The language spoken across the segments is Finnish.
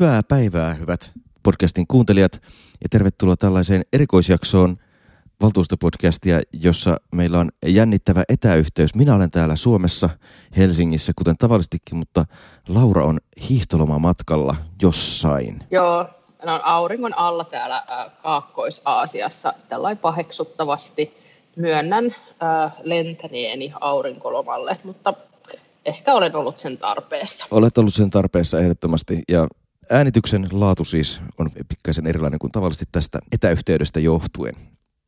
Hyvää päivää, hyvät podcastin kuuntelijat, ja tervetuloa tällaiseen erikoisjaksoon valtuustopodcastia, jossa meillä on jännittävä etäyhteys. Minä olen täällä Suomessa, Helsingissä, kuten tavallistikin, mutta Laura on hiihtolomamatkalla jossain. Joo, on auringon alla täällä äh, Kaakkois-Aasiassa tällainen paheksuttavasti. Myönnän äh, lentäneeni aurinkolomalle, mutta ehkä olen ollut sen tarpeessa. Olet ollut sen tarpeessa ehdottomasti ja äänityksen laatu siis on pikkaisen erilainen kuin tavallisesti tästä etäyhteydestä johtuen.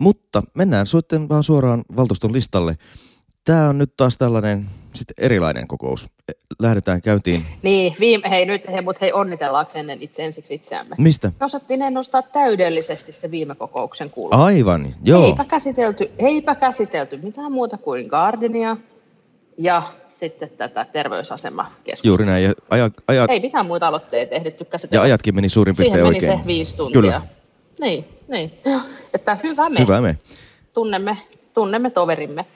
Mutta mennään sitten vaan suoraan valtuuston listalle. Tämä on nyt taas tällainen sit erilainen kokous. Lähdetään käyntiin. Niin, viime, hei nyt, hei, mutta hei onnitellaan ennen itse ensiksi itseämme. Mistä? Me osattiin ennustaa täydellisesti se viime kokouksen kuulu. Aivan, joo. Eipä käsitelty, eipä käsitelty mitään muuta kuin Gardinia ja sitten tätä terveysasemakeskustelua. Juuri näin. Ja ajat, ajat, Ei mitään muita aloitteita ehditty käsitellä. ja ajatkin meni suurin piirtein Siihen meni oikein. se viisi tuntia. Kyllä. Niin, niin. Että hyvä me. Hyvä me. Tunnemme, tunnemme toverimme.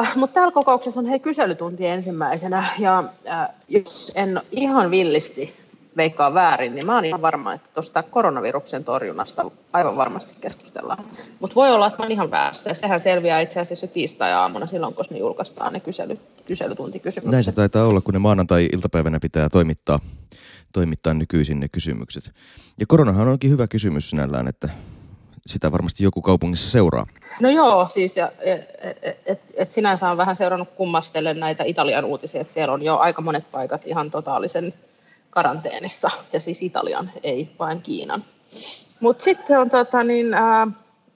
Uh, Mutta täällä kokouksessa on hei kyselytunti ensimmäisenä. Ja uh, jos en ihan villisti veikkaa väärin, niin mä oon ihan varma, että tuosta koronaviruksen torjunnasta aivan varmasti keskustellaan. Mutta voi olla, että mä oon ihan väärässä. Ja sehän selviää itse asiassa tiistai-aamuna silloin, kun ne julkaistaan ne kysely, kyselytuntikysymykset. Näin se taitaa olla, kun ne maanantai-iltapäivänä pitää toimittaa, toimittaa nykyisin ne kysymykset. Ja koronahan onkin hyvä kysymys sinällään, että sitä varmasti joku kaupungissa seuraa. No joo, siis ja, et, et, et sinänsä on vähän seurannut kummastellen näitä Italian uutisia, että siellä on jo aika monet paikat ihan totaalisen karanteenissa, ja siis Italian, ei vain Kiinan. Mutta sitten on tota, niin, ää,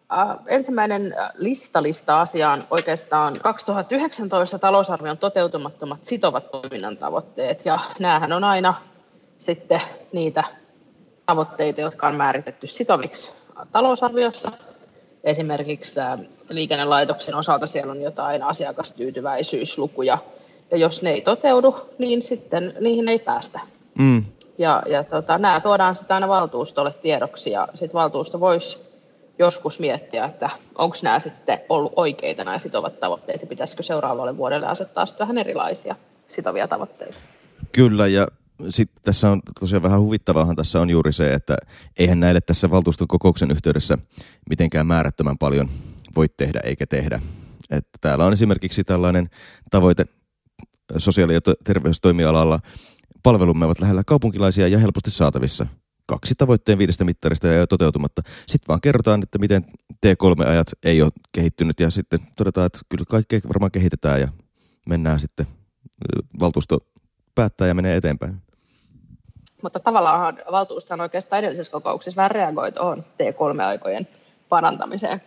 ää, ensimmäinen listalista asiaan oikeastaan 2019 talousarvion toteutumattomat sitovat toiminnan tavoitteet, ja näähän on aina sitten niitä tavoitteita, jotka on määritetty sitoviksi talousarviossa. Esimerkiksi liikennelaitoksen osalta siellä on jotain asiakastyytyväisyyslukuja, ja jos ne ei toteudu, niin sitten niihin ei päästä. Mm. Ja, ja tota, nämä tuodaan sitten aina valtuustolle tiedoksi, ja sitten valtuusto voisi joskus miettiä, että onko nämä sitten ollut oikeita nämä sitovat tavoitteet, ja pitäisikö seuraavalle vuodelle asettaa sitten vähän erilaisia sitovia tavoitteita. Kyllä, ja sitten tässä on tosiaan vähän huvittavaahan tässä on juuri se, että eihän näille tässä valtuuston kokouksen yhteydessä mitenkään määrättömän paljon voi tehdä eikä tehdä. Että täällä on esimerkiksi tällainen tavoite sosiaali- ja to- terveystoimialalla. Palvelumme ovat lähellä kaupunkilaisia ja helposti saatavissa. Kaksi tavoitteen viidestä mittarista ja toteutumatta. Sitten vaan kerrotaan, että miten T3-ajat ei ole kehittynyt ja sitten todetaan, että kyllä kaikkea varmaan kehitetään ja mennään sitten valtuusto päättää ja menee eteenpäin. Mutta tavallaan valtuustohan oikeastaan edellisessä kokouksessa vähän reagoi tuohon T3-aikojen parantamiseen.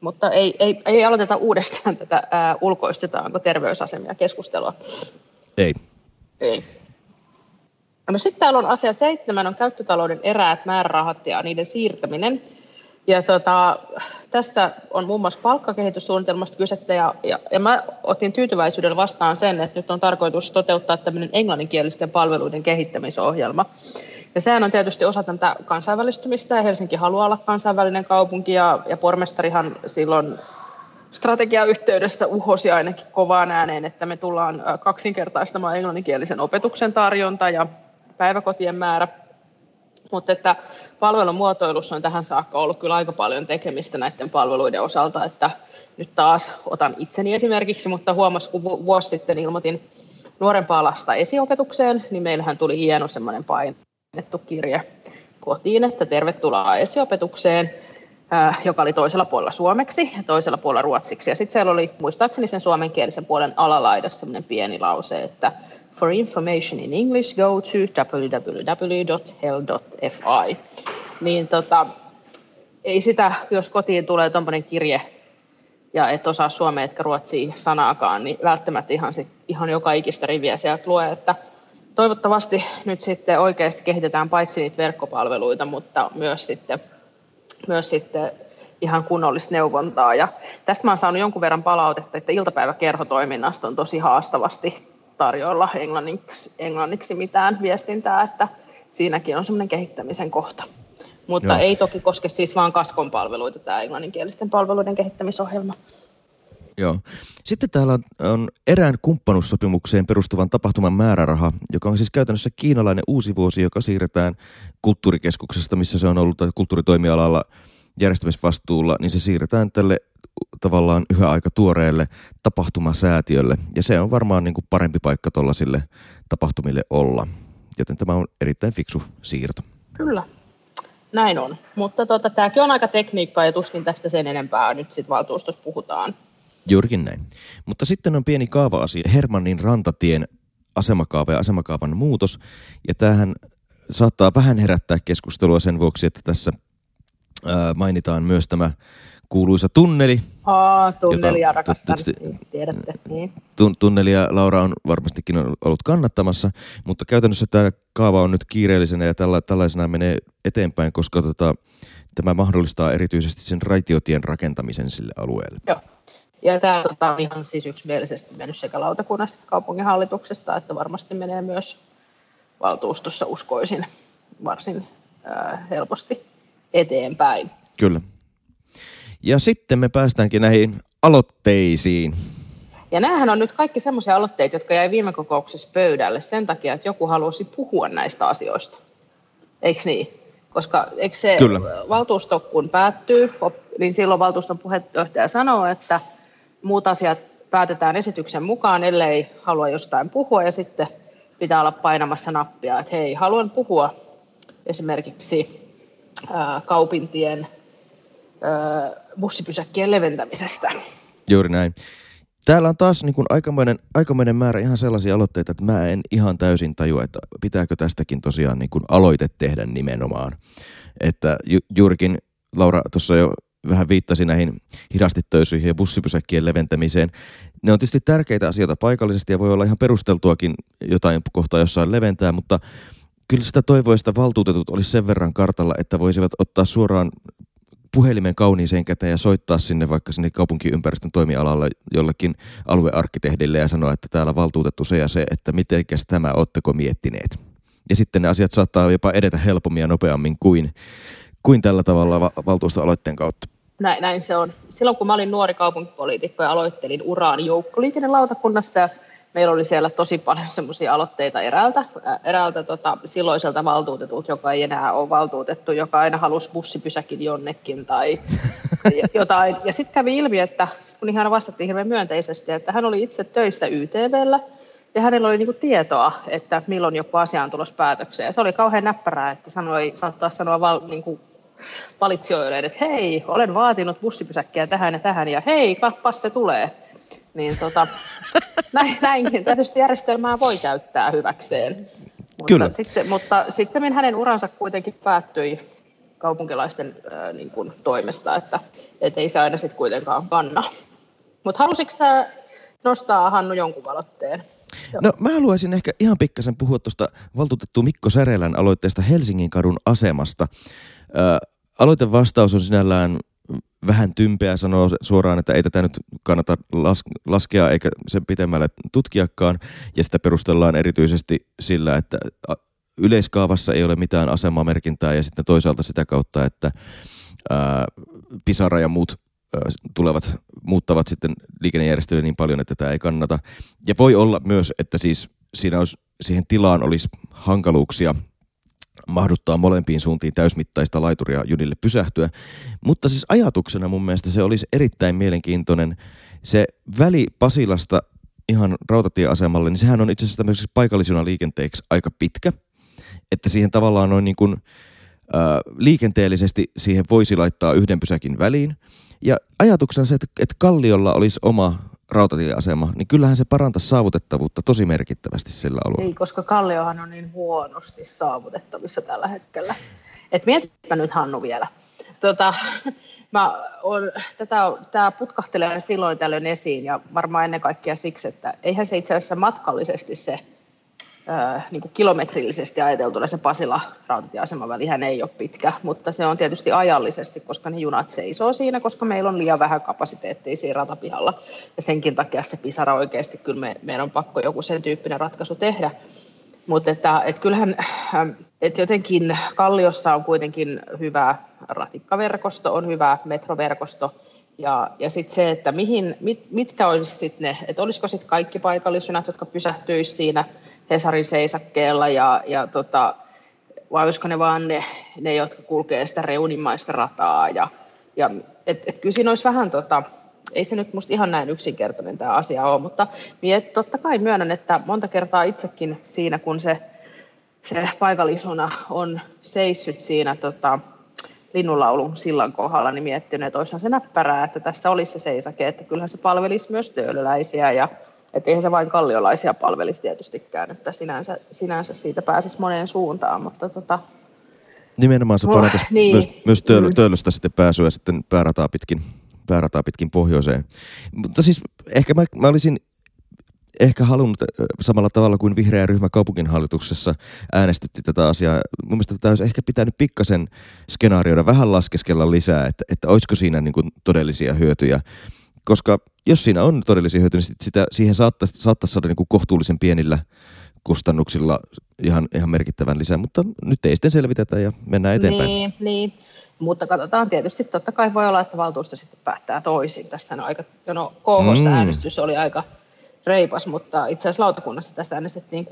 Mutta ei, ei, ei aloiteta uudestaan tätä ää, ulkoistetaanko terveysasemia keskustelua. Ei. Ei. No sitten täällä on asia seitsemän, on käyttötalouden eräät määrärahat ja niiden siirtäminen. Ja tota, tässä on muun muassa palkkakehityssuunnitelmasta kysettä ja, ja, ja mä otin tyytyväisyydellä vastaan sen, että nyt on tarkoitus toteuttaa tämmöinen englanninkielisten palveluiden kehittämisohjelma. Ja sehän on tietysti osa tätä kansainvälistymistä ja Helsinki haluaa olla kansainvälinen kaupunki ja, ja pormestarihan silloin strategiayhteydessä uhosi ainakin kovaan ääneen, että me tullaan kaksinkertaistamaan englanninkielisen opetuksen tarjonta ja päiväkotien määrä. Mutta että palvelun muotoilussa on tähän saakka ollut kyllä aika paljon tekemistä näiden palveluiden osalta, että nyt taas otan itseni esimerkiksi, mutta huomasin, kun vuosi sitten ilmoitin nuorempaa lasta esiopetukseen, niin meillähän tuli hieno semmoinen painettu kirje kotiin, että tervetuloa esiopetukseen, joka oli toisella puolella suomeksi ja toisella puolella ruotsiksi. Ja sitten siellä oli muistaakseni sen suomenkielisen puolen alalaidassa semmoinen pieni lause, että For information in English, go to www.hell.fi. Niin tota, ei sitä, jos kotiin tulee tuommoinen kirje ja et osaa suomea etkä ruotsia sanaakaan, niin välttämättä ihan, sit, ihan joka ikistä riviä sieltä lue, että toivottavasti nyt sitten oikeasti kehitetään paitsi niitä verkkopalveluita, mutta myös sitten, myös sitten ihan kunnollista neuvontaa. Ja tästä mä oon saanut jonkun verran palautetta, että iltapäiväkerhotoiminnasta on tosi haastavasti tarjoilla englanniksi, englanniksi mitään viestintää, että siinäkin on semmoinen kehittämisen kohta. Mutta Joo. ei toki koske siis vaan kaskon palveluita tämä englanninkielisten palveluiden kehittämisohjelma. Joo. Sitten täällä on, erään kumppanuussopimukseen perustuvan tapahtuman määräraha, joka on siis käytännössä kiinalainen uusi vuosi, joka siirretään kulttuurikeskuksesta, missä se on ollut kulttuuritoimialalla järjestämisvastuulla, niin se siirretään tälle tavallaan yhä aika tuoreelle tapahtumasäätiölle. Ja se on varmaan niin kuin parempi paikka tuollaisille tapahtumille olla. Joten tämä on erittäin fiksu siirto. Kyllä, näin on. Mutta tota, tämäkin on aika tekniikkaa ja tuskin tästä sen enempää nyt sitten valtuustossa puhutaan. Juurikin näin. Mutta sitten on pieni kaava-asia. Hermannin rantatien asemakaava ja asemakaavan muutos. Ja tämähän saattaa vähän herättää keskustelua sen vuoksi, että tässä ää, mainitaan myös tämä kuuluisa tunneli. Aa, tunnelia rakastan, niin, tiedätte. Niin. Tunnelia Laura on varmastikin ollut kannattamassa, mutta käytännössä tämä kaava on nyt kiireellisenä ja tällä, tällaisena menee eteenpäin, koska tota, tämä mahdollistaa erityisesti sen raitiotien rakentamisen sille alueelle. Joo. Ja tämä tota, on ihan siis yksimielisesti mennyt sekä lautakunnasta että kaupunginhallituksesta, että varmasti menee myös valtuustossa uskoisin varsin äh, helposti eteenpäin. Kyllä. Ja sitten me päästäänkin näihin aloitteisiin. Ja näähän on nyt kaikki semmoisia aloitteita, jotka jäi viime kokouksessa pöydälle sen takia, että joku halusi puhua näistä asioista. Eikö niin? Koska eikö se Kyllä. valtuusto kun päättyy, niin silloin valtuuston puheenjohtaja sanoo, että muut asiat päätetään esityksen mukaan, ellei halua jostain puhua, ja sitten pitää olla painamassa nappia, että hei, haluan puhua esimerkiksi kaupintien bussipysäkkien leventämisestä. Juuri näin. Täällä on taas niin kuin aikamoinen, aikamoinen määrä ihan sellaisia aloitteita, että mä en ihan täysin tajua, että pitääkö tästäkin tosiaan niin kuin aloite tehdä nimenomaan. Että ju, juurikin Laura tuossa jo vähän viittasi näihin hidastettöisyihin ja bussipysäkkien leventämiseen. Ne on tietysti tärkeitä asioita paikallisesti ja voi olla ihan perusteltuakin jotain kohtaa jossain leventää, mutta kyllä sitä toivoista valtuutetut olisi sen verran kartalla, että voisivat ottaa suoraan puhelimen kauniiseen käteen ja soittaa sinne vaikka sinne kaupunkiympäristön toimialalle jollekin aluearkkitehdille ja sanoa, että täällä valtuutettu se ja se, että mitenkäs tämä, ootteko miettineet. Ja sitten ne asiat saattaa jopa edetä helpommin ja nopeammin kuin, kuin tällä tavalla va- valtuustoaloitteen kautta. Näin, näin se on. Silloin kun mä olin nuori kaupunkipoliitikko ja aloittelin uraan joukkoliikennelautakunnassa ja meillä oli siellä tosi paljon semmoisia aloitteita eräältä, eräältä tota, silloiselta valtuutetulta, joka ei enää ole valtuutettu, joka aina halusi bussipysäkin jonnekin tai jotain. Ja sitten kävi ilmi, että sit kun ihan vastattiin hirveän myönteisesti, että hän oli itse töissä YTVllä ja hänellä oli niinku tietoa, että milloin joku asia on tulossa päätökseen. Ja se oli kauhean näppärää, että sanoi, saattaa sanoa val, niinku valitsijoille, että hei, olen vaatinut bussipysäkkiä tähän ja tähän ja hei, kappas se tulee. Niin tota, näin, näinkin tietysti järjestelmää voi käyttää hyväkseen. Mutta Kyllä. Sitten, mutta sitten hänen uransa kuitenkin päättyi kaupunkilaisten äh, niin kuin, toimesta, että et ei se aina sitten kuitenkaan kanna. Mutta halusitko sä nostaa Hannu jonkun valotteen? No mä haluaisin ehkä ihan pikkasen puhua tuosta valtuutettu Mikko Särelän aloitteesta Helsingin kadun asemasta. Ää, aloitevastaus on sinällään vähän tympeä sanoa suoraan, että ei tätä nyt kannata las- laskea eikä sen pitemmälle tutkiakaan. Ja sitä perustellaan erityisesti sillä, että yleiskaavassa ei ole mitään asemamerkintää ja sitten toisaalta sitä kautta, että ää, Pisara ja muut tulevat, muuttavat sitten liikennejärjestelyä niin paljon, että tämä ei kannata. Ja voi olla myös, että siis siinä olisi, siihen tilaan olisi hankaluuksia mahduttaa molempiin suuntiin täysmittaista laituria junille pysähtyä. Mutta siis ajatuksena mun mielestä se olisi erittäin mielenkiintoinen. Se väli Pasilasta ihan rautatieasemalle, niin sehän on itse asiassa tämmöiseksi paikallisena liikenteeksi aika pitkä. Että siihen tavallaan noin niin kuin, ää, liikenteellisesti siihen voisi laittaa yhden pysäkin väliin. Ja ajatuksena se, että, että Kalliolla olisi oma rautatieasema, niin kyllähän se parantaisi saavutettavuutta tosi merkittävästi sillä alueella. Ei, koska Kalliohan on niin huonosti saavutettavissa tällä hetkellä. Et mietipä nyt Hannu vielä. Tota, mä on, tätä, tämä putkahtelee silloin tällöin esiin ja varmaan ennen kaikkea siksi, että eihän se itse asiassa matkallisesti se niin kuin kilometrillisesti ajateltuna se Pasila rautatieaseman välihän ei ole pitkä, mutta se on tietysti ajallisesti, koska ne junat seisoo siinä, koska meillä on liian vähän kapasiteettia siinä ratapihalla. Ja senkin takia se Pisara oikeasti, kyllä me, meidän on pakko joku sen tyyppinen ratkaisu tehdä. Mutta että, et kyllähän, että jotenkin Kalliossa on kuitenkin hyvä ratikkaverkosto, on hyvä metroverkosto, Ja, ja sitten se, että mihin, mit, mitkä olisi sitten ne, että olisiko sitten kaikki paikallisjunat, jotka pysähtyisivät siinä Hesarin seisakkeella ja, ja tota, vai olisiko ne vaan ne, ne jotka kulkee sitä reunimaista rataa. Ja, ja et, et kyllä siinä olisi vähän, tota, ei se nyt musta ihan näin yksinkertainen tämä asia ole, mutta miet, totta kai myönnän, että monta kertaa itsekin siinä, kun se, se paikallisuna on seissyt siinä tota, linnunlaulun sillan kohdalla, niin miettinyt, että olisihan se näppärää, että tässä olisi se seisake, että kyllähän se palvelisi myös töölöläisiä ja että eihän se vain kalliolaisia palvelisi tietystikään, että sinänsä, sinänsä siitä pääsisi moneen suuntaan, mutta tota, Nimenomaan se parantaisi oh, niin. myös, myös töölö, mm. töölöstä sitten pääsyä sitten päärataa pitkin, päärataa pitkin pohjoiseen. Mutta siis ehkä mä, mä olisin ehkä halunnut samalla tavalla kuin vihreä ryhmä kaupunginhallituksessa äänestytti tätä asiaa. Mun mielestä tätä olisi ehkä pitänyt pikkasen skenaarioida, vähän laskeskella lisää, että, että olisiko siinä niin kuin todellisia hyötyjä. Koska jos siinä on todellisia hyötyjä, niin sitä, siihen saattaisi, saattaisi saada niin kuin kohtuullisen pienillä kustannuksilla ihan, ihan merkittävän lisää, mutta nyt ei sitten selvitetä ja mennään eteenpäin. Niin, niin. Mutta katsotaan tietysti, totta kai voi olla, että valtuusto sitten päättää toisin. Tästä on aika, no KH-äänestys mm. oli aika reipas, mutta itse asiassa lautakunnassa tästä äänestettiin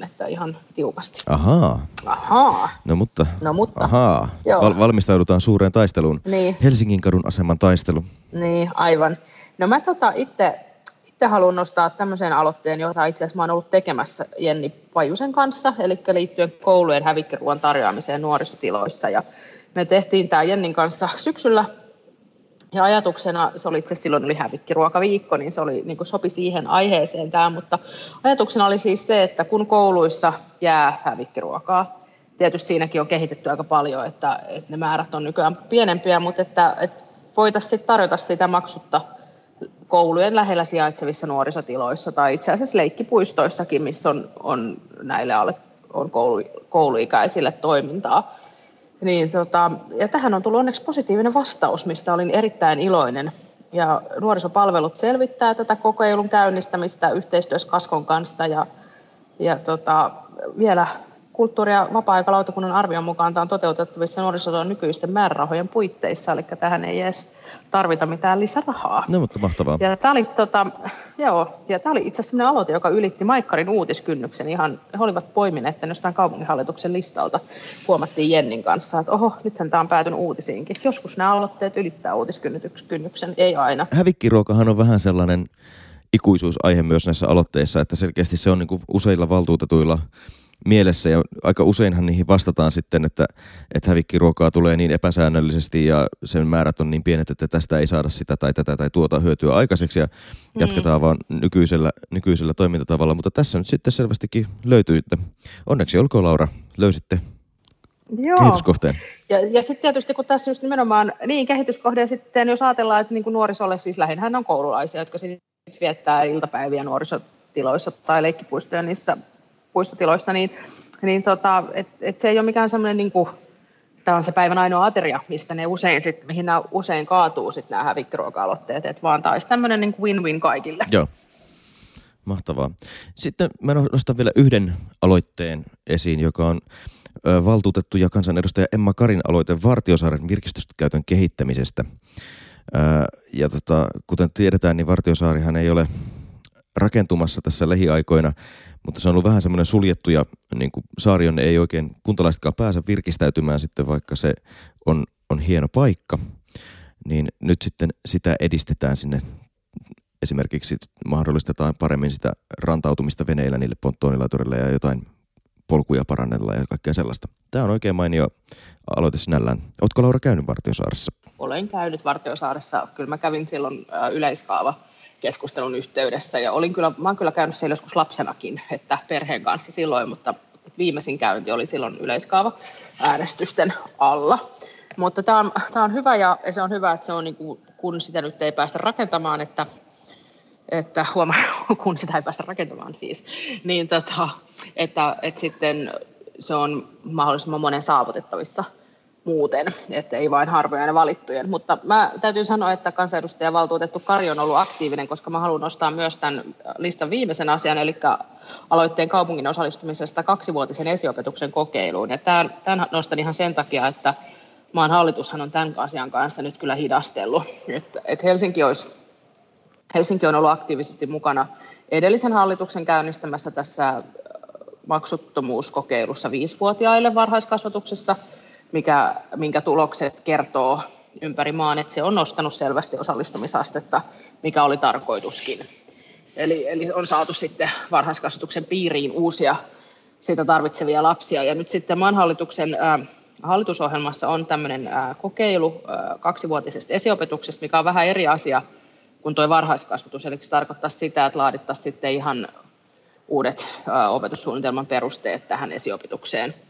6-7, että ihan tiukasti. Ahaa. Ahaa. No mutta, no, mutta ahaa. Val- valmistaudutaan suureen taisteluun. Niin. Helsingin kadun aseman taistelu. Niin, aivan. No mä tota itse, itse haluan nostaa tämmöisen aloitteen, jota itse asiassa mä oon ollut tekemässä Jenni Pajusen kanssa, eli liittyen koulujen hävikkiruoan tarjoamiseen nuorisotiloissa. Ja me tehtiin tämä Jennin kanssa syksyllä ja ajatuksena, se oli itse silloin oli hävikkiruokaviikko, niin se oli, niin sopi siihen aiheeseen tämä, mutta ajatuksena oli siis se, että kun kouluissa jää hävikkiruokaa, tietysti siinäkin on kehitetty aika paljon, että, että ne määrät on nykyään pienempiä, mutta että, että voitaisiin tarjota sitä maksutta koulujen lähellä sijaitsevissa nuorisotiloissa tai itse asiassa leikkipuistoissakin, missä on, on näille alle on koulu, kouluikäisille toimintaa. Niin, tota, ja tähän on tullut onneksi positiivinen vastaus, mistä olin erittäin iloinen. Ja nuorisopalvelut selvittää tätä kokeilun käynnistämistä yhteistyössä Kaskon kanssa ja, ja tota, vielä kulttuuri- ja vapaa-aikalautakunnan arvion mukaan tämä on toteutettavissa nuorisotyön nykyisten määrärahojen puitteissa, eli tähän ei edes tarvita mitään lisärahaa. No, mutta mahtavaa. Ja tämä oli, tota, joo, ja tämä oli itse asiassa aloite, joka ylitti Maikkarin uutiskynnyksen. Ihan, he olivat poimineet että jostain kaupunginhallituksen listalta. Huomattiin Jennin kanssa, että oho, nythän tämä on päätynyt uutisiinkin. Joskus nämä aloitteet ylittää uutiskynnyksen, ei aina. Hävikkiruokahan on vähän sellainen ikuisuusaihe myös näissä aloitteissa, että selkeästi se on niin kuin useilla valtuutetuilla mielessä ja aika useinhan niihin vastataan sitten, että, että hävikkiruokaa tulee niin epäsäännöllisesti ja sen määrät on niin pienet, että tästä ei saada sitä tai tätä tai tuota hyötyä aikaiseksi ja mm. jatketaan vaan nykyisellä, nykyisellä toimintatavalla, mutta tässä nyt sitten selvästikin löytyitte. Onneksi olkoon Laura, löysitte Joo. kehityskohteen. Ja, ja sitten tietysti kun tässä just nimenomaan niin kehityskohde, sitten jos ajatellaan, että niin kuin nuorisolle siis lähinnä on koululaisia, jotka sitten viettää iltapäiviä nuorisotiloissa tai leikkipuistoja niissä puistotiloissa, niin, niin tota, et, et se ei ole mikään semmoinen, niin tämä on se päivän ainoa ateria, mistä ne usein sit, mihin nämä usein kaatuu sit nämä hävikkiruoka-aloitteet, että vaan olisi tämmöinen niin win-win kaikille. Joo. Mahtavaa. Sitten mä nostan vielä yhden aloitteen esiin, joka on valtuutettu ja kansanedustaja Emma Karin aloite Vartiosaaren virkistyskäytön kehittämisestä. Ja tota, kuten tiedetään, niin Vartiosaarihan ei ole rakentumassa tässä lähiaikoina, mutta se on ollut vähän semmoinen suljettu ja niin kuin saari on, ei oikein kuntalaisetkaan pääse virkistäytymään sitten, vaikka se on, on hieno paikka. Niin nyt sitten sitä edistetään sinne esimerkiksi mahdollistetaan paremmin sitä rantautumista veneillä niille ponttoonilaturille ja jotain polkuja parannella ja kaikkea sellaista. Tämä on oikein mainio aloite sinällään. Oletko Laura käynyt Vartiosaaressa? Olen käynyt Vartiosaaressa. Kyllä mä kävin silloin yleiskaava keskustelun yhteydessä. Ja olin kyllä, mä olen kyllä käynyt siellä joskus lapsenakin, että perheen kanssa silloin, mutta viimeisin käynti oli silloin yleiskaava äänestysten alla. Mutta tämä on, tämä on hyvä ja se on hyvä, että se on niin kuin, kun sitä nyt ei päästä rakentamaan, että, että huomaa, kun sitä ei päästä rakentamaan siis, niin tota, että, että sitten se on mahdollisimman monen saavutettavissa – muuten, että ei vain harvojen valittujen. Mutta mä täytyy sanoa, että kansanedustaja valtuutettu Kari on ollut aktiivinen, koska mä haluan nostaa myös tämän listan viimeisen asian, eli aloitteen kaupungin osallistumisesta kaksivuotisen esiopetuksen kokeiluun. Ja tämän, tämän nostan ihan sen takia, että maan hallitushan on tämän asian kanssa nyt kyllä hidastellut. että et Helsinki, olisi, Helsinki on ollut aktiivisesti mukana edellisen hallituksen käynnistämässä tässä maksuttomuuskokeilussa viisivuotiaille varhaiskasvatuksessa, mikä, minkä tulokset kertoo ympäri maan, että se on nostanut selvästi osallistumisastetta, mikä oli tarkoituskin. Eli, eli on saatu sitten varhaiskasvatuksen piiriin uusia siitä tarvitsevia lapsia. Ja nyt sitten maan hallituksen äh, hallitusohjelmassa on tämmöinen äh, kokeilu äh, kaksivuotisesta esiopetuksesta, mikä on vähän eri asia kuin tuo varhaiskasvatus. Eli se tarkoittaa sitä, että laadittaisiin sitten ihan uudet opetussuunnitelman perusteet tähän esiopetukseen –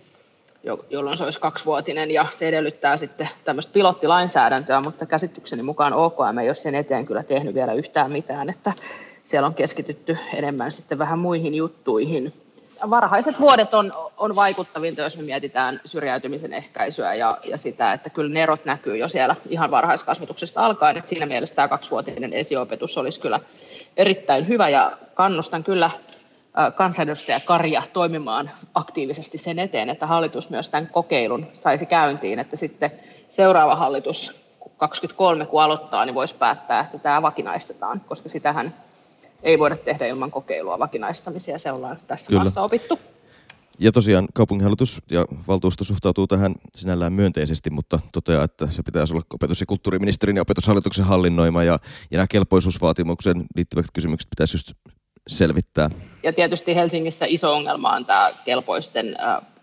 jolloin se olisi kaksivuotinen ja se edellyttää sitten tämmöistä pilottilainsäädäntöä, mutta käsitykseni mukaan OKM ei ole sen eteen kyllä tehnyt vielä yhtään mitään, että siellä on keskitytty enemmän sitten vähän muihin juttuihin. Varhaiset vuodet on, on vaikuttavinta, jos me mietitään syrjäytymisen ehkäisyä ja, ja sitä, että kyllä ne näkyy jo siellä ihan varhaiskasvatuksesta alkaen, että siinä mielessä tämä kaksivuotinen esiopetus olisi kyllä erittäin hyvä ja kannustan kyllä kansanedustaja Karja toimimaan aktiivisesti sen eteen, että hallitus myös tämän kokeilun saisi käyntiin, että sitten seuraava hallitus 23 kun aloittaa, niin voisi päättää, että tämä vakinaistetaan, koska sitähän ei voida tehdä ilman kokeilua vakinaistamisia, se ollaan tässä Kyllä. maassa opittu. Ja tosiaan kaupunginhallitus ja valtuusto suhtautuu tähän sinällään myönteisesti, mutta toteaa, että se pitäisi olla opetus- ja kulttuuriministerin ja opetushallituksen hallinnoima ja, ja nämä kelpoisuusvaatimuksen liittyvät kysymykset pitäisi just selvittää. Ja tietysti Helsingissä iso ongelma on tämä kelpoisten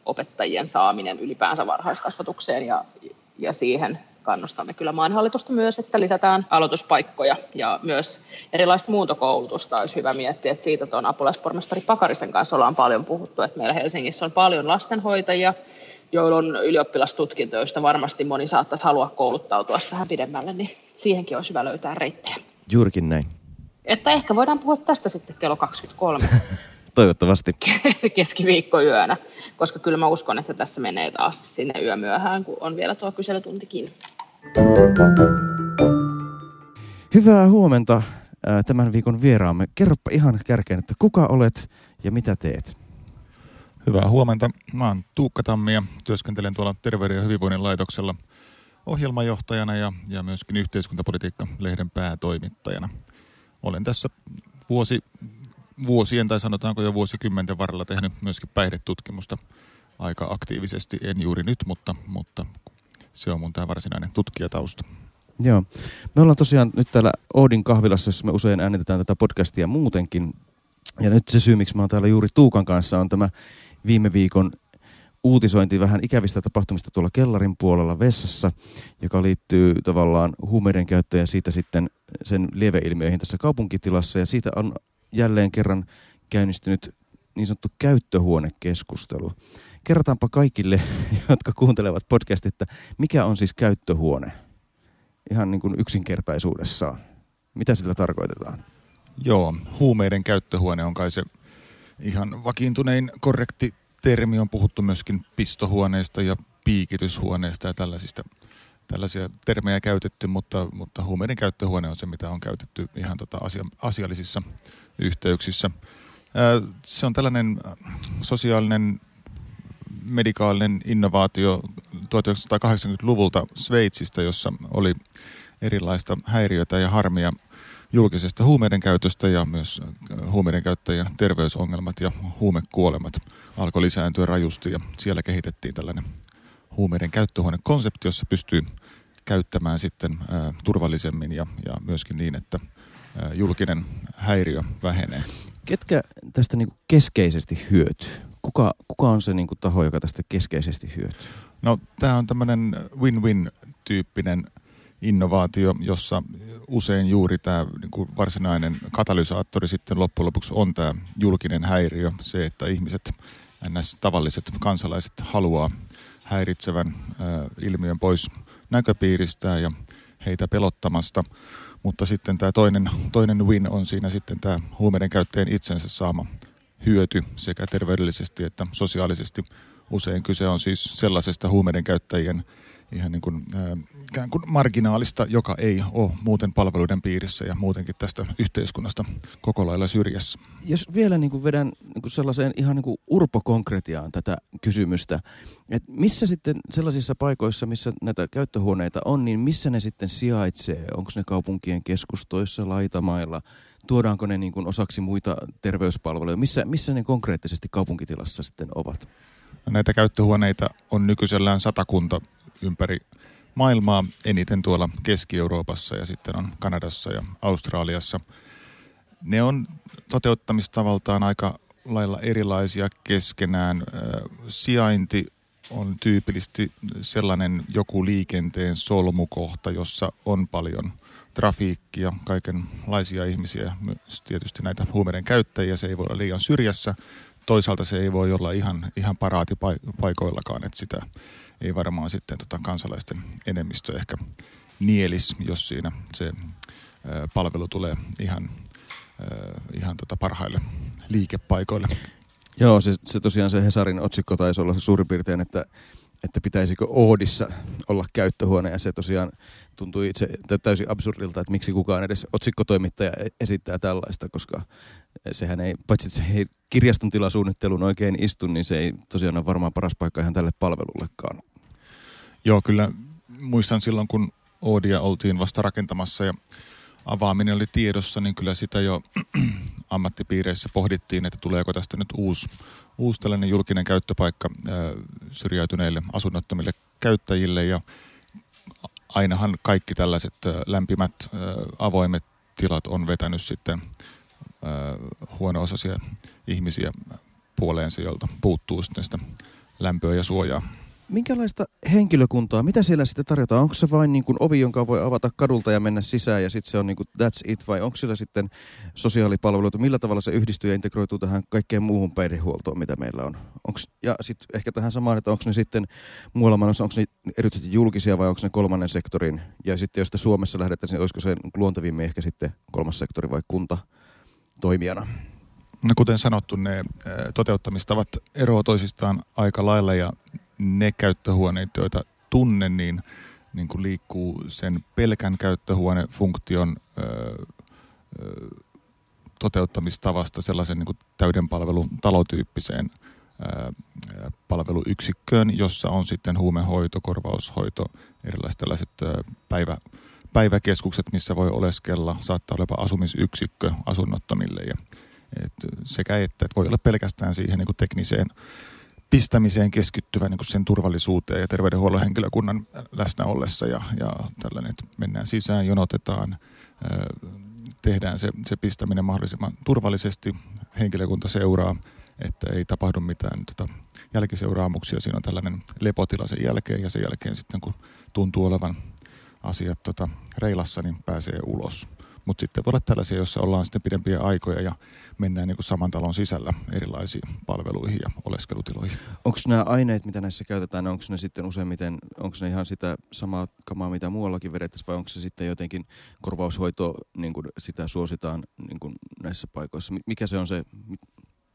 opettajien saaminen ylipäänsä varhaiskasvatukseen ja, ja siihen kannustamme kyllä maanhallitusta myös, että lisätään aloituspaikkoja ja myös erilaista muuntokoulutusta olisi hyvä miettiä, että siitä tuon apulaispormestari Pakarisen kanssa ollaan paljon puhuttu, että meillä Helsingissä on paljon lastenhoitajia, joilla on ylioppilastutkinto, joista varmasti moni saattaisi halua kouluttautua vähän pidemmälle, niin siihenkin olisi hyvä löytää reittejä. Juurikin näin. Että ehkä voidaan puhua tästä sitten kello 23. Toivottavasti. Keskiviikkoyönä, koska kyllä mä uskon, että tässä menee taas sinne yömyöhään, kun on vielä tuo kyselytuntikin. Hyvää huomenta tämän viikon vieraamme. Kerropa ihan kärkeen, että kuka olet ja mitä teet? Hyvää huomenta. Mä oon Tuukka Tammi ja työskentelen tuolla Terveyden ja hyvinvoinnin laitoksella ohjelmajohtajana ja, ja myöskin yhteiskuntapolitiikka-lehden päätoimittajana – olen tässä vuosi, vuosien tai sanotaanko jo vuosikymmenten varrella tehnyt myöskin päihdetutkimusta aika aktiivisesti. En juuri nyt, mutta, mutta se on mun tämä varsinainen tutkijatausta. Joo. Me ollaan tosiaan nyt täällä Oodin kahvilassa, jossa me usein äänitetään tätä podcastia muutenkin. Ja nyt se syy, miksi mä oon täällä juuri Tuukan kanssa, on tämä viime viikon uutisointi vähän ikävistä tapahtumista tuolla kellarin puolella vessassa, joka liittyy tavallaan huumeiden käyttöön ja siitä sitten sen lieveilmiöihin tässä kaupunkitilassa. Ja siitä on jälleen kerran käynnistynyt niin sanottu käyttöhuonekeskustelu. Kerrotaanpa kaikille, jotka kuuntelevat podcastit, että mikä on siis käyttöhuone? Ihan niin kuin yksinkertaisuudessaan. Mitä sillä tarkoitetaan? Joo, huumeiden käyttöhuone on kai se ihan vakiintunein korrekti termi on puhuttu myöskin pistohuoneista ja piikityshuoneista ja tällaisista. Tällaisia termejä käytetty, mutta, mutta huumeiden käyttöhuone on se, mitä on käytetty ihan tota asia, asiallisissa yhteyksissä. Se on tällainen sosiaalinen medikaalinen innovaatio 1980-luvulta Sveitsistä, jossa oli erilaista häiriötä ja harmia julkisesta huumeiden käytöstä ja myös huumeiden käyttäjien terveysongelmat ja huumekuolemat alkoi lisääntyä rajusti ja siellä kehitettiin tällainen huumeiden käyttöhuonekonsepti, jossa pystyy käyttämään sitten ää, turvallisemmin ja, ja myöskin niin, että ää, julkinen häiriö vähenee. Ketkä tästä niinku keskeisesti hyötyy? Kuka, kuka on se niinku taho, joka tästä keskeisesti hyötyy? No tämä on tämmöinen win-win-tyyppinen innovaatio, jossa usein juuri tämä niin varsinainen katalysaattori sitten loppujen lopuksi on tämä julkinen häiriö, se, että ihmiset ns. tavalliset kansalaiset haluaa häiritsevän ilmiön pois näköpiiristä ja heitä pelottamasta. Mutta sitten tämä toinen, toinen win on siinä sitten tämä huumeiden käyttäjän itsensä saama hyöty sekä terveydellisesti että sosiaalisesti. Usein kyse on siis sellaisesta huumeiden käyttäjien ihan niin kuin, ikään kuin marginaalista, joka ei ole muuten palveluiden piirissä ja muutenkin tästä yhteiskunnasta koko lailla syrjässä. Jos vielä niin kuin vedän niin kuin sellaiseen ihan niin kuin urpokonkretiaan tätä kysymystä, että missä sitten sellaisissa paikoissa, missä näitä käyttöhuoneita on, niin missä ne sitten sijaitsee? Onko ne kaupunkien keskustoissa, laitamailla? Tuodaanko ne niin kuin osaksi muita terveyspalveluja? Missä, missä ne konkreettisesti kaupunkitilassa sitten ovat? No näitä käyttöhuoneita on nykyisellään satakunta ympäri maailmaa, eniten tuolla Keski-Euroopassa ja sitten on Kanadassa ja Australiassa. Ne on toteuttamistavaltaan aika lailla erilaisia keskenään. Sijainti on tyypillisesti sellainen joku liikenteen solmukohta, jossa on paljon trafiikkia, kaikenlaisia ihmisiä, myös tietysti näitä huumeiden käyttäjiä. Se ei voi olla liian syrjässä. Toisaalta se ei voi olla ihan, ihan paraatipaikoillakaan, että sitä ei varmaan sitten tota kansalaisten enemmistö ehkä nielis, jos siinä se palvelu tulee ihan, ihan tota parhaille liikepaikoille. Joo, se, se tosiaan se Hesarin otsikko taisi olla se suurin piirtein, että, että pitäisikö Oodissa olla käyttöhuone, ja se tosiaan tuntui itse täysin absurdilta, että miksi kukaan edes otsikkotoimittaja e-, esittää tällaista, koska sehän ei, paitsi että se ei kirjaston tilasuunnitteluun oikein istu, niin se ei tosiaan ole varmaan paras paikka ihan tälle palvelullekaan. Joo, kyllä muistan silloin, kun Oodia oltiin vasta rakentamassa ja avaaminen oli tiedossa, niin kyllä sitä jo ammattipiireissä pohdittiin, että tuleeko tästä nyt uusi, uusi tällainen julkinen käyttöpaikka syrjäytyneille asunnottomille käyttäjille ja ainahan kaikki tällaiset lämpimät avoimet tilat on vetänyt sitten huono-osaisia ihmisiä puoleensa, jolta puuttuu sitten sitä lämpöä ja suojaa. Minkälaista henkilökuntaa, mitä siellä sitten tarjotaan? Onko se vain niin kuin ovi, jonka voi avata kadulta ja mennä sisään ja sitten se on niin kuin that's it vai onko siellä sitten sosiaalipalveluita? Millä tavalla se yhdistyy ja integroituu tähän kaikkeen muuhun päihdehuoltoon, mitä meillä on? Onks, ja sitten ehkä tähän samaan, että onko ne sitten muualla maailmassa, onko ne erityisesti julkisia vai onko ne kolmannen sektorin? Ja sitten jos te Suomessa lähdettäisiin, niin olisiko se luontevimmin ehkä sitten kolmas sektori vai kunta toimijana? No kuten sanottu, ne toteuttamistavat eroavat toisistaan aika lailla ja ne käyttöhuoneet, joita tunnen, niin, niin kuin liikkuu sen pelkän käyttöhuonefunktion öö, öö, toteuttamistavasta sellaisen niin kuin täyden palvelun talotyyppiseen öö, palveluyksikköön, jossa on sitten huumehoito, korvaushoito, erilaiset tällaiset öö, päivä, päiväkeskukset, missä voi oleskella, saattaa olla jopa asumisyksikkö asunnottomille ja et sekä että, että voi olla pelkästään siihen niin kuin tekniseen pistämiseen keskittyvä niin kuin sen turvallisuuteen ja terveydenhuollon henkilökunnan läsnä ollessa ja, ja tällainen, että mennään sisään, jonotetaan, tehdään se, se pistäminen mahdollisimman turvallisesti, henkilökunta seuraa, että ei tapahdu mitään tota, jälkiseuraamuksia. Siinä on tällainen lepotila sen jälkeen ja sen jälkeen sitten kun tuntuu olevan asiat tota, reilassa, niin pääsee ulos. Mutta sitten voi olla tällaisia, joissa ollaan sitten pidempiä aikoja ja mennään niin kuin saman talon sisällä erilaisiin palveluihin ja oleskelutiloihin. Onko nämä aineet, mitä näissä käytetään, onko ne sitten useimmiten, onko ne ihan sitä samaa kamaa, mitä muuallakin vedettäisiin, vai onko se sitten jotenkin korvaushoito, niin kuin sitä suositaan niin kuin näissä paikoissa? Mikä se on se,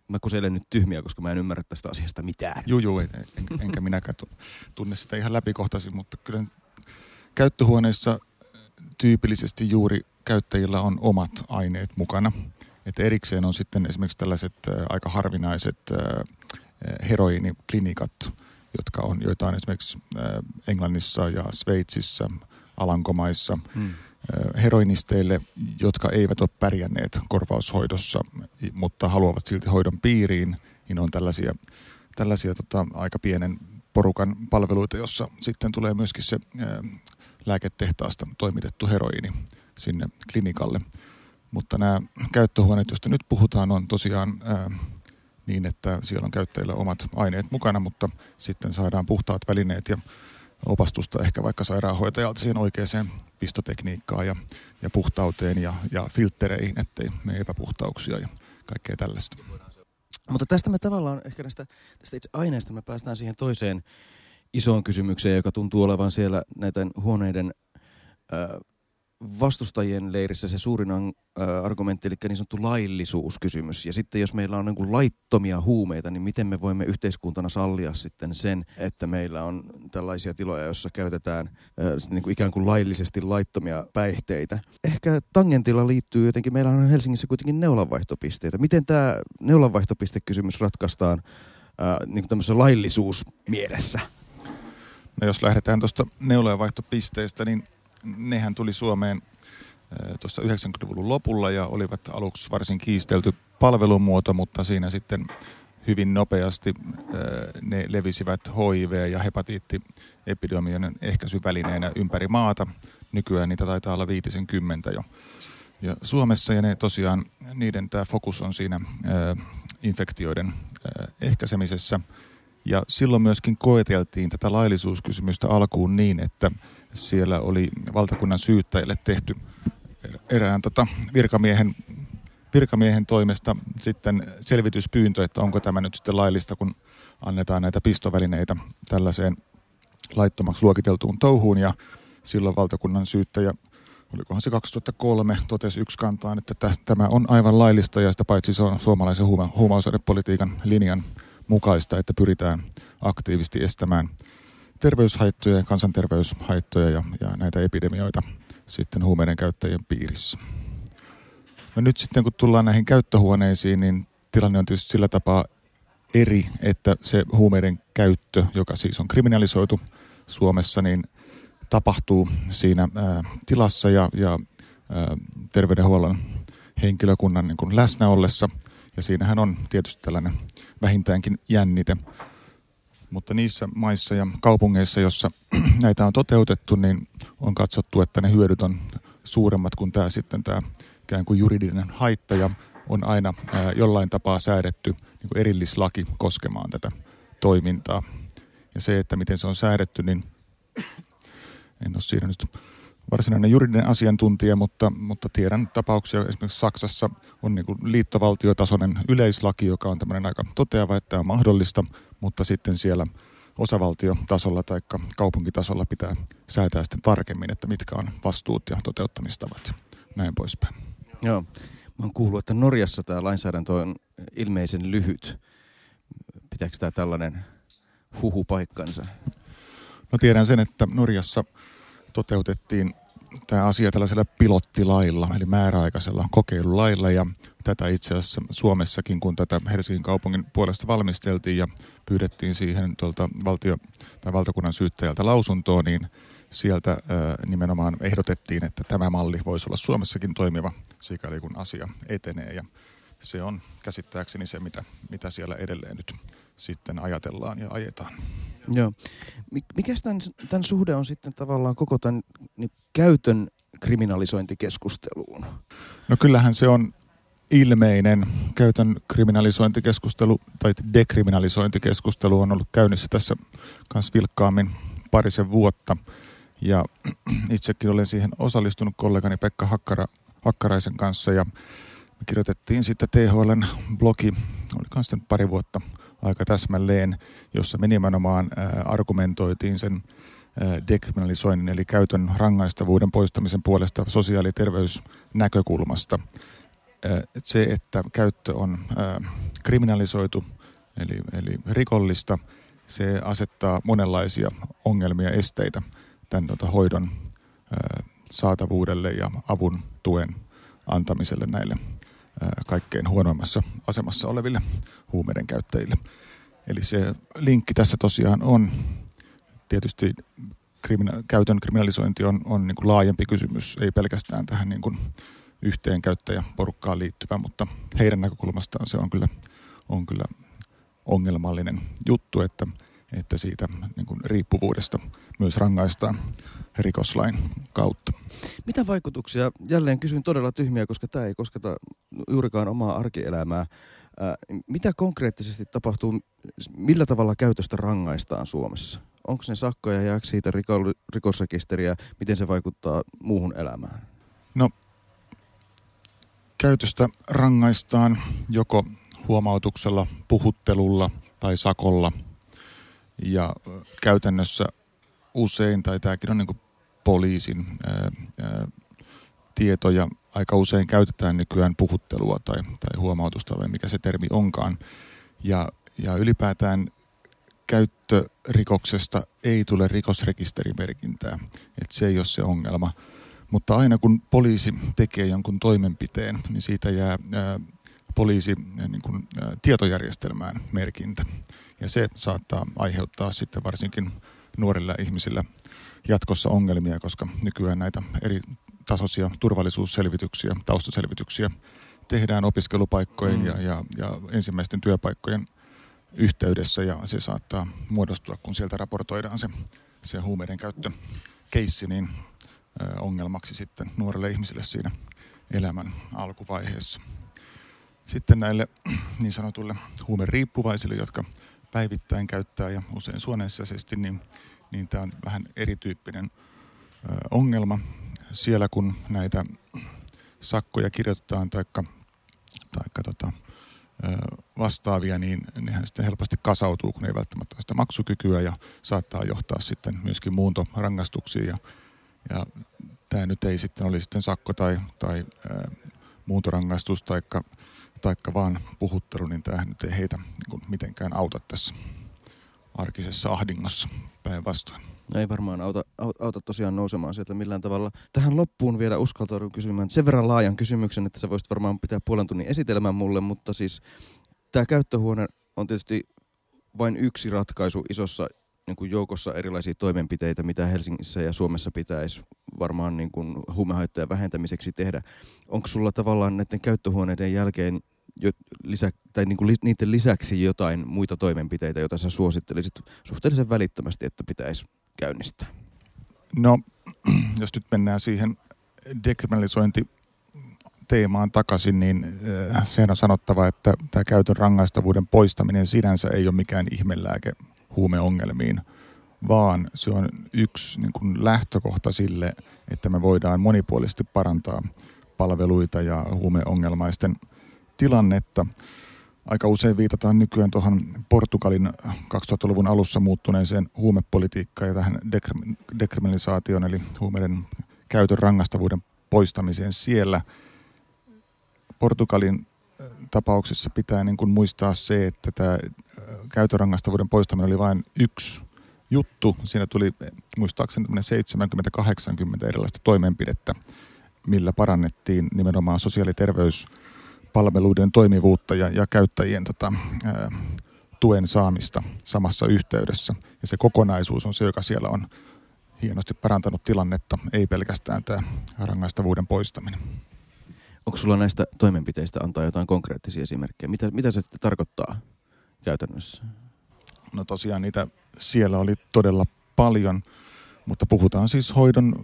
mä kuselen nyt tyhmiä, koska mä en ymmärrä tästä asiasta mitään. Joo, joo, en, en, enkä minäkään tunne sitä ihan läpikohtaisin, mutta kyllä käyttöhuoneissa tyypillisesti juuri käyttäjillä on omat aineet mukana. Et erikseen on sitten esimerkiksi tällaiset aika harvinaiset heroiniklinikat, jotka on, joita on esimerkiksi Englannissa ja Sveitsissä, Alankomaissa. Hmm. Heroinisteille, jotka eivät ole pärjänneet korvaushoidossa, mutta haluavat silti hoidon piiriin, niin on tällaisia, tällaisia tota, aika pienen porukan palveluita, jossa sitten tulee myöskin se lääketehtaasta toimitettu heroini sinne klinikalle. Mutta nämä käyttöhuoneet, joista nyt puhutaan, on tosiaan ää, niin, että siellä on käyttäjillä omat aineet mukana, mutta sitten saadaan puhtaat välineet ja opastusta ehkä vaikka sairaanhoitajalta siihen oikeaan pistotekniikkaan ja, ja puhtauteen ja, ja filttereihin, ettei me epäpuhtauksia ja kaikkea tällaista. Mutta tästä me tavallaan, ehkä näistä, tästä itse aineesta me päästään siihen toiseen isoon kysymykseen, joka tuntuu olevan siellä näiden huoneiden vastustajien leirissä se suurin argumentti, eli niin sanottu laillisuuskysymys. Ja sitten jos meillä on niin kuin laittomia huumeita, niin miten me voimme yhteiskuntana sallia sitten sen, että meillä on tällaisia tiloja, joissa käytetään niin kuin ikään kuin laillisesti laittomia päihteitä. Ehkä tangentilla liittyy jotenkin, meillä on Helsingissä kuitenkin neulanvaihtopisteitä. Miten tämä neulanvaihtopistekysymys ratkaistaan niin tämmöisessä laillisuusmielessä? No jos lähdetään tuosta neulanvaihtopisteistä, niin nehän tuli Suomeen tuossa 90-luvun lopulla ja olivat aluksi varsin kiistelty palvelumuoto, mutta siinä sitten hyvin nopeasti ne levisivät HIV- ja hepatiittiepidemioiden ehkäisyvälineenä ympäri maata. Nykyään niitä taitaa olla 50 jo. Ja Suomessa ja ne tosiaan, niiden tämä fokus on siinä infektioiden ehkäisemisessä. Ja silloin myöskin koeteltiin tätä laillisuuskysymystä alkuun niin, että siellä oli valtakunnan syyttäjälle tehty erään tota virkamiehen virkamiehen toimesta sitten selvityspyyntö, että onko tämä nyt sitten laillista, kun annetaan näitä pistovälineitä tällaiseen laittomaksi luokiteltuun touhuun. Ja silloin valtakunnan syyttäjä, olikohan se 2003, totesi yksi kantaan, että tämä on aivan laillista ja sitä paitsi se on suomalaisen huuma- huumausainepolitiikan linjan mukaista, että pyritään aktiivisesti estämään terveyshaittoja ja kansanterveyshaittoja ja, ja näitä epidemioita sitten huumeiden käyttäjien piirissä. No nyt sitten kun tullaan näihin käyttöhuoneisiin, niin tilanne on tietysti sillä tapaa eri, että se huumeiden käyttö, joka siis on kriminalisoitu Suomessa, niin tapahtuu siinä ää, tilassa ja, ja ää, terveydenhuollon henkilökunnan niin kuin läsnä ollessa. Ja siinähän on tietysti tällainen vähintäänkin jännite. Mutta niissä maissa ja kaupungeissa, joissa näitä on toteutettu, niin on katsottu, että ne hyödyt on suuremmat kuin tämä sitten tämä ikään kuin juridinen haitta ja on aina ää, jollain tapaa säädetty niin kuin erillislaki koskemaan tätä toimintaa. Ja se, että miten se on säädetty, niin en ole siinä nyt varsinainen juridinen asiantuntija, mutta, mutta tiedän tapauksia. Esimerkiksi Saksassa on niin liittovaltiotasoinen yleislaki, joka on tämmöinen aika toteava, että on mahdollista, mutta sitten siellä osavaltiotasolla tai kaupunkitasolla pitää säätää sitten tarkemmin, että mitkä on vastuut ja toteuttamistavat näin poispäin. Joo. Mä oon kuullut, että Norjassa tämä lainsäädäntö on ilmeisen lyhyt. Pitääkö tämä tällainen huhu paikkansa? No tiedän sen, että Norjassa toteutettiin tämä asia tällaisella pilottilailla, eli määräaikaisella kokeilulailla, ja tätä itse asiassa Suomessakin, kun tätä Helsingin kaupungin puolesta valmisteltiin ja pyydettiin siihen tuolta valtio- tai valtakunnan syyttäjältä lausuntoa, niin sieltä nimenomaan ehdotettiin, että tämä malli voisi olla Suomessakin toimiva, sikäli kun asia etenee. Ja se on käsittääkseni se, mitä, mitä siellä edelleen nyt sitten ajatellaan ja ajetaan. Joo. Mikä tämän, tämän suhde on sitten tavallaan koko tämän niin käytön kriminalisointikeskusteluun? No kyllähän se on ilmeinen käytön kriminalisointikeskustelu tai dekriminalisointikeskustelu on ollut käynnissä tässä kanssa vilkkaammin parisen vuotta. Ja itsekin olen siihen osallistunut kollegani Pekka Hakkara, Hakkaraisen kanssa ja me kirjoitettiin sitten THLn blogi, oli sitten pari vuotta aika täsmälleen, jossa me nimenomaan argumentoitiin sen dekriminalisoinnin eli käytön rangaistavuuden poistamisen puolesta sosiaali- ja terveysnäkökulmasta. Se, että käyttö on kriminalisoitu eli, eli rikollista, se asettaa monenlaisia ongelmia, esteitä tämän tuota, hoidon saatavuudelle ja avun tuen antamiselle näille kaikkein huonoimmassa asemassa oleville huumeiden käyttäjille. Eli se linkki tässä tosiaan on tietysti krimina- käytön kriminalisointi on, on niin kuin laajempi kysymys, ei pelkästään tähän niin kuin yhteen käyttäjäporukkaan liittyvä, mutta heidän näkökulmastaan se on kyllä, on kyllä ongelmallinen juttu, että että siitä niin kuin riippuvuudesta myös rangaistaan rikoslain kautta. Mitä vaikutuksia, jälleen kysyn todella tyhmiä, koska tämä ei kosketa juurikaan omaa arkielämää, mitä konkreettisesti tapahtuu, millä tavalla käytöstä rangaistaan Suomessa? Onko ne sakkoja, jääkö siitä rikosrekisteriä, miten se vaikuttaa muuhun elämään? No, käytöstä rangaistaan joko huomautuksella, puhuttelulla tai sakolla – ja käytännössä usein, tai tämäkin on niin poliisin tietoja, aika usein käytetään nykyään puhuttelua tai, tai huomautusta, vai mikä se termi onkaan. Ja, ja ylipäätään käyttörikoksesta ei tule rikosrekisterimerkintää. Että se ei ole se ongelma. Mutta aina kun poliisi tekee jonkun toimenpiteen, niin siitä jää ää, poliisi niin kuin, ää, tietojärjestelmään merkintä. Ja se saattaa aiheuttaa sitten varsinkin nuorilla ihmisillä jatkossa ongelmia, koska nykyään näitä eri tasoisia turvallisuusselvityksiä, taustaselvityksiä tehdään opiskelupaikkojen mm. ja, ja, ja ensimmäisten työpaikkojen yhteydessä ja se saattaa muodostua, kun sieltä raportoidaan se, se huumeiden käyttö keissi, niin ö, ongelmaksi sitten nuorelle ihmisille siinä elämän alkuvaiheessa. Sitten näille niin sanotulle huumeriippuvaisille, jotka päivittäin käyttää ja usein suoneensisäisesti, niin, niin tämä on vähän erityyppinen ongelma. Siellä kun näitä sakkoja kirjoitetaan tai taikka tota, vastaavia, niin nehän sitten helposti kasautuu, kun ei välttämättä ole sitä maksukykyä ja saattaa johtaa sitten myöskin muuntorangaistuksiin. Ja, ja tämä nyt ei sitten oli sitten sakko tai, tai ää, muuntorangaistus taikka, taikka vaan puhuttelu, niin tämä nyt ei heitä niin mitenkään auta tässä arkisessa ahdingossa päinvastoin. No ei varmaan auta, auta tosiaan nousemaan sieltä millään tavalla. Tähän loppuun vielä uskaltaudun kysymään sen verran laajan kysymyksen, että sä voisit varmaan pitää puolen tunnin esitelmän mulle, mutta siis tämä käyttöhuone on tietysti vain yksi ratkaisu isossa niin kuin joukossa erilaisia toimenpiteitä, mitä Helsingissä ja Suomessa pitäisi varmaan niin kuin huumehaittojen vähentämiseksi tehdä. Onko sulla tavallaan näiden käyttöhuoneiden jälkeen jo, lisä, tai niin kuin niiden lisäksi jotain muita toimenpiteitä, joita sä suosittelisit suhteellisen välittömästi, että pitäisi käynnistää? No, jos nyt mennään siihen dekriminalisointi teemaan takaisin, niin äh, sehän on sanottava, että tämä käytön rangaistavuuden poistaminen sinänsä ei ole mikään ihmelääke huumeongelmiin, vaan se on yksi niin kuin lähtökohta sille, että me voidaan monipuolisesti parantaa palveluita ja huumeongelmaisten tilannetta aika usein viitataan nykyään tuohon Portugalin 2000-luvun alussa muuttuneeseen huumepolitiikkaan ja tähän dekriminalisaatioon, eli huumeiden käytön rangaistavuuden poistamiseen siellä. Portugalin äh, tapauksessa pitää niin kuin muistaa se, että tämä äh, käytön rangaistavuuden poistaminen oli vain yksi juttu. Siinä tuli muistaakseni 70-80 erilaista toimenpidettä, millä parannettiin nimenomaan sosiaali- ja terveys- palveluiden toimivuutta ja, ja käyttäjien tota, ää, tuen saamista samassa yhteydessä. Ja se kokonaisuus on se, joka siellä on hienosti parantanut tilannetta, ei pelkästään tämä rangaistavuuden poistaminen. Onko sulla näistä toimenpiteistä antaa jotain konkreettisia esimerkkejä? Mitä, mitä se tarkoittaa käytännössä? No tosiaan niitä siellä oli todella paljon, mutta puhutaan siis hoidon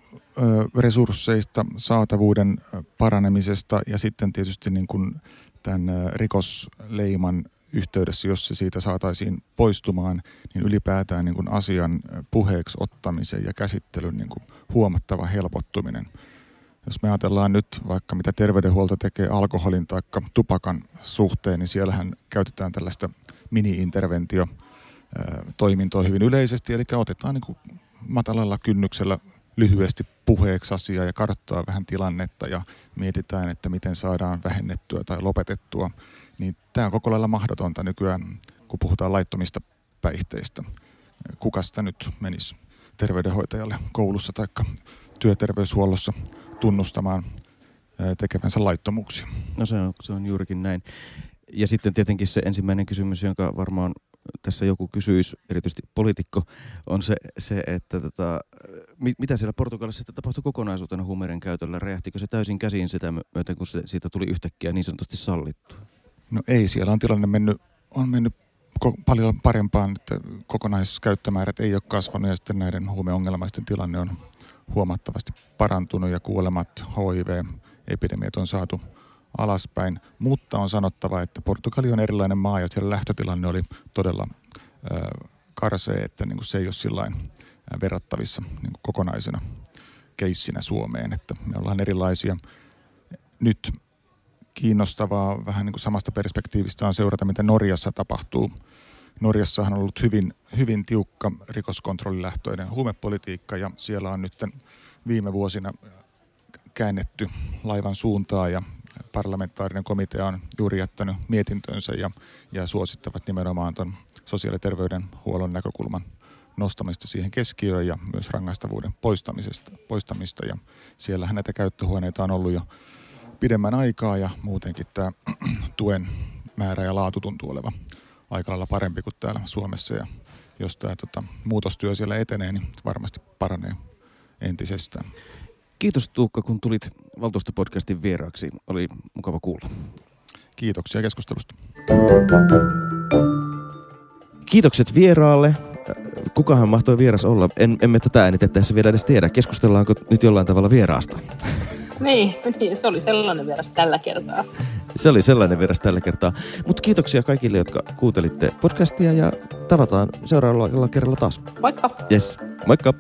resursseista, saatavuuden paranemisesta ja sitten tietysti niin kuin tämän rikosleiman yhteydessä, jos se siitä saataisiin poistumaan, niin ylipäätään niin kuin asian puheeksi ottamisen ja käsittelyn niin kuin huomattava helpottuminen. Jos me ajatellaan nyt vaikka mitä terveydenhuolto tekee alkoholin tai tupakan suhteen, niin siellähän käytetään tällaista mini-interventio toimintoa hyvin yleisesti, eli otetaan niin kuin matalalla kynnyksellä lyhyesti puheeksi asiaa ja karttaa vähän tilannetta ja mietitään, että miten saadaan vähennettyä tai lopetettua, niin tämä on koko lailla mahdotonta nykyään, kun puhutaan laittomista päihteistä. Kuka sitä nyt menisi terveydenhoitajalle koulussa tai työterveyshuollossa tunnustamaan tekevänsä laittomuuksia? No se on, se on juurikin näin. Ja sitten tietenkin se ensimmäinen kysymys, jonka varmaan tässä joku kysyisi, erityisesti poliitikko, on se, se että tota, mit, mitä siellä Portugalissa sitten tapahtui kokonaisuutena huumeiden käytöllä? Räjähtikö se täysin käsiin sitä myöten, kun se, siitä tuli yhtäkkiä niin sanotusti sallittu? No ei, siellä on tilanne mennyt, on mennyt ko- paljon parempaan, että kokonaiskäyttömäärät ei ole kasvanut ja sitten näiden huumeongelmaisten tilanne on huomattavasti parantunut ja kuolemat, HIV-epidemiat on saatu alaspäin, mutta on sanottava, että Portugali on erilainen maa ja siellä lähtötilanne oli todella karsee, että niin kuin se ei ole sillain verrattavissa niin kuin kokonaisena keissinä Suomeen, että me ollaan erilaisia. Nyt kiinnostavaa vähän niin kuin samasta perspektiivistä on seurata, mitä Norjassa tapahtuu. Norjassahan on ollut hyvin, hyvin tiukka rikoskontrollilähtöinen huumepolitiikka ja siellä on nyt viime vuosina käännetty laivan suuntaa ja parlamentaarinen komitea on juuri jättänyt mietintönsä ja, ja suosittavat nimenomaan tuon sosiaali- ja terveydenhuollon näkökulman nostamista siihen keskiöön ja myös rangaistavuuden poistamisesta, poistamista. Ja siellähän näitä käyttöhuoneita on ollut jo pidemmän aikaa ja muutenkin tämä tuen määrä ja laatu tuntuu olevan aika lailla parempi kuin täällä Suomessa. Ja jos tämä tota, muutostyö siellä etenee, niin varmasti paranee entisestään. Kiitos Tuukka, kun tulit valtuustopodcastin vieraaksi. Oli mukava kuulla. Kiitoksia keskustelusta. Kiitokset vieraalle. Kukahan mahtoi vieras olla? En, emme tätä äänitettäessä vielä edes tiedä. Keskustellaanko nyt jollain tavalla vieraasta? Niin, niin, se oli sellainen vieras tällä kertaa. Se oli sellainen vieras tällä kertaa. Mutta kiitoksia kaikille, jotka kuuntelitte podcastia ja tavataan seuraavalla kerralla taas. Moikka! Yes, moikka!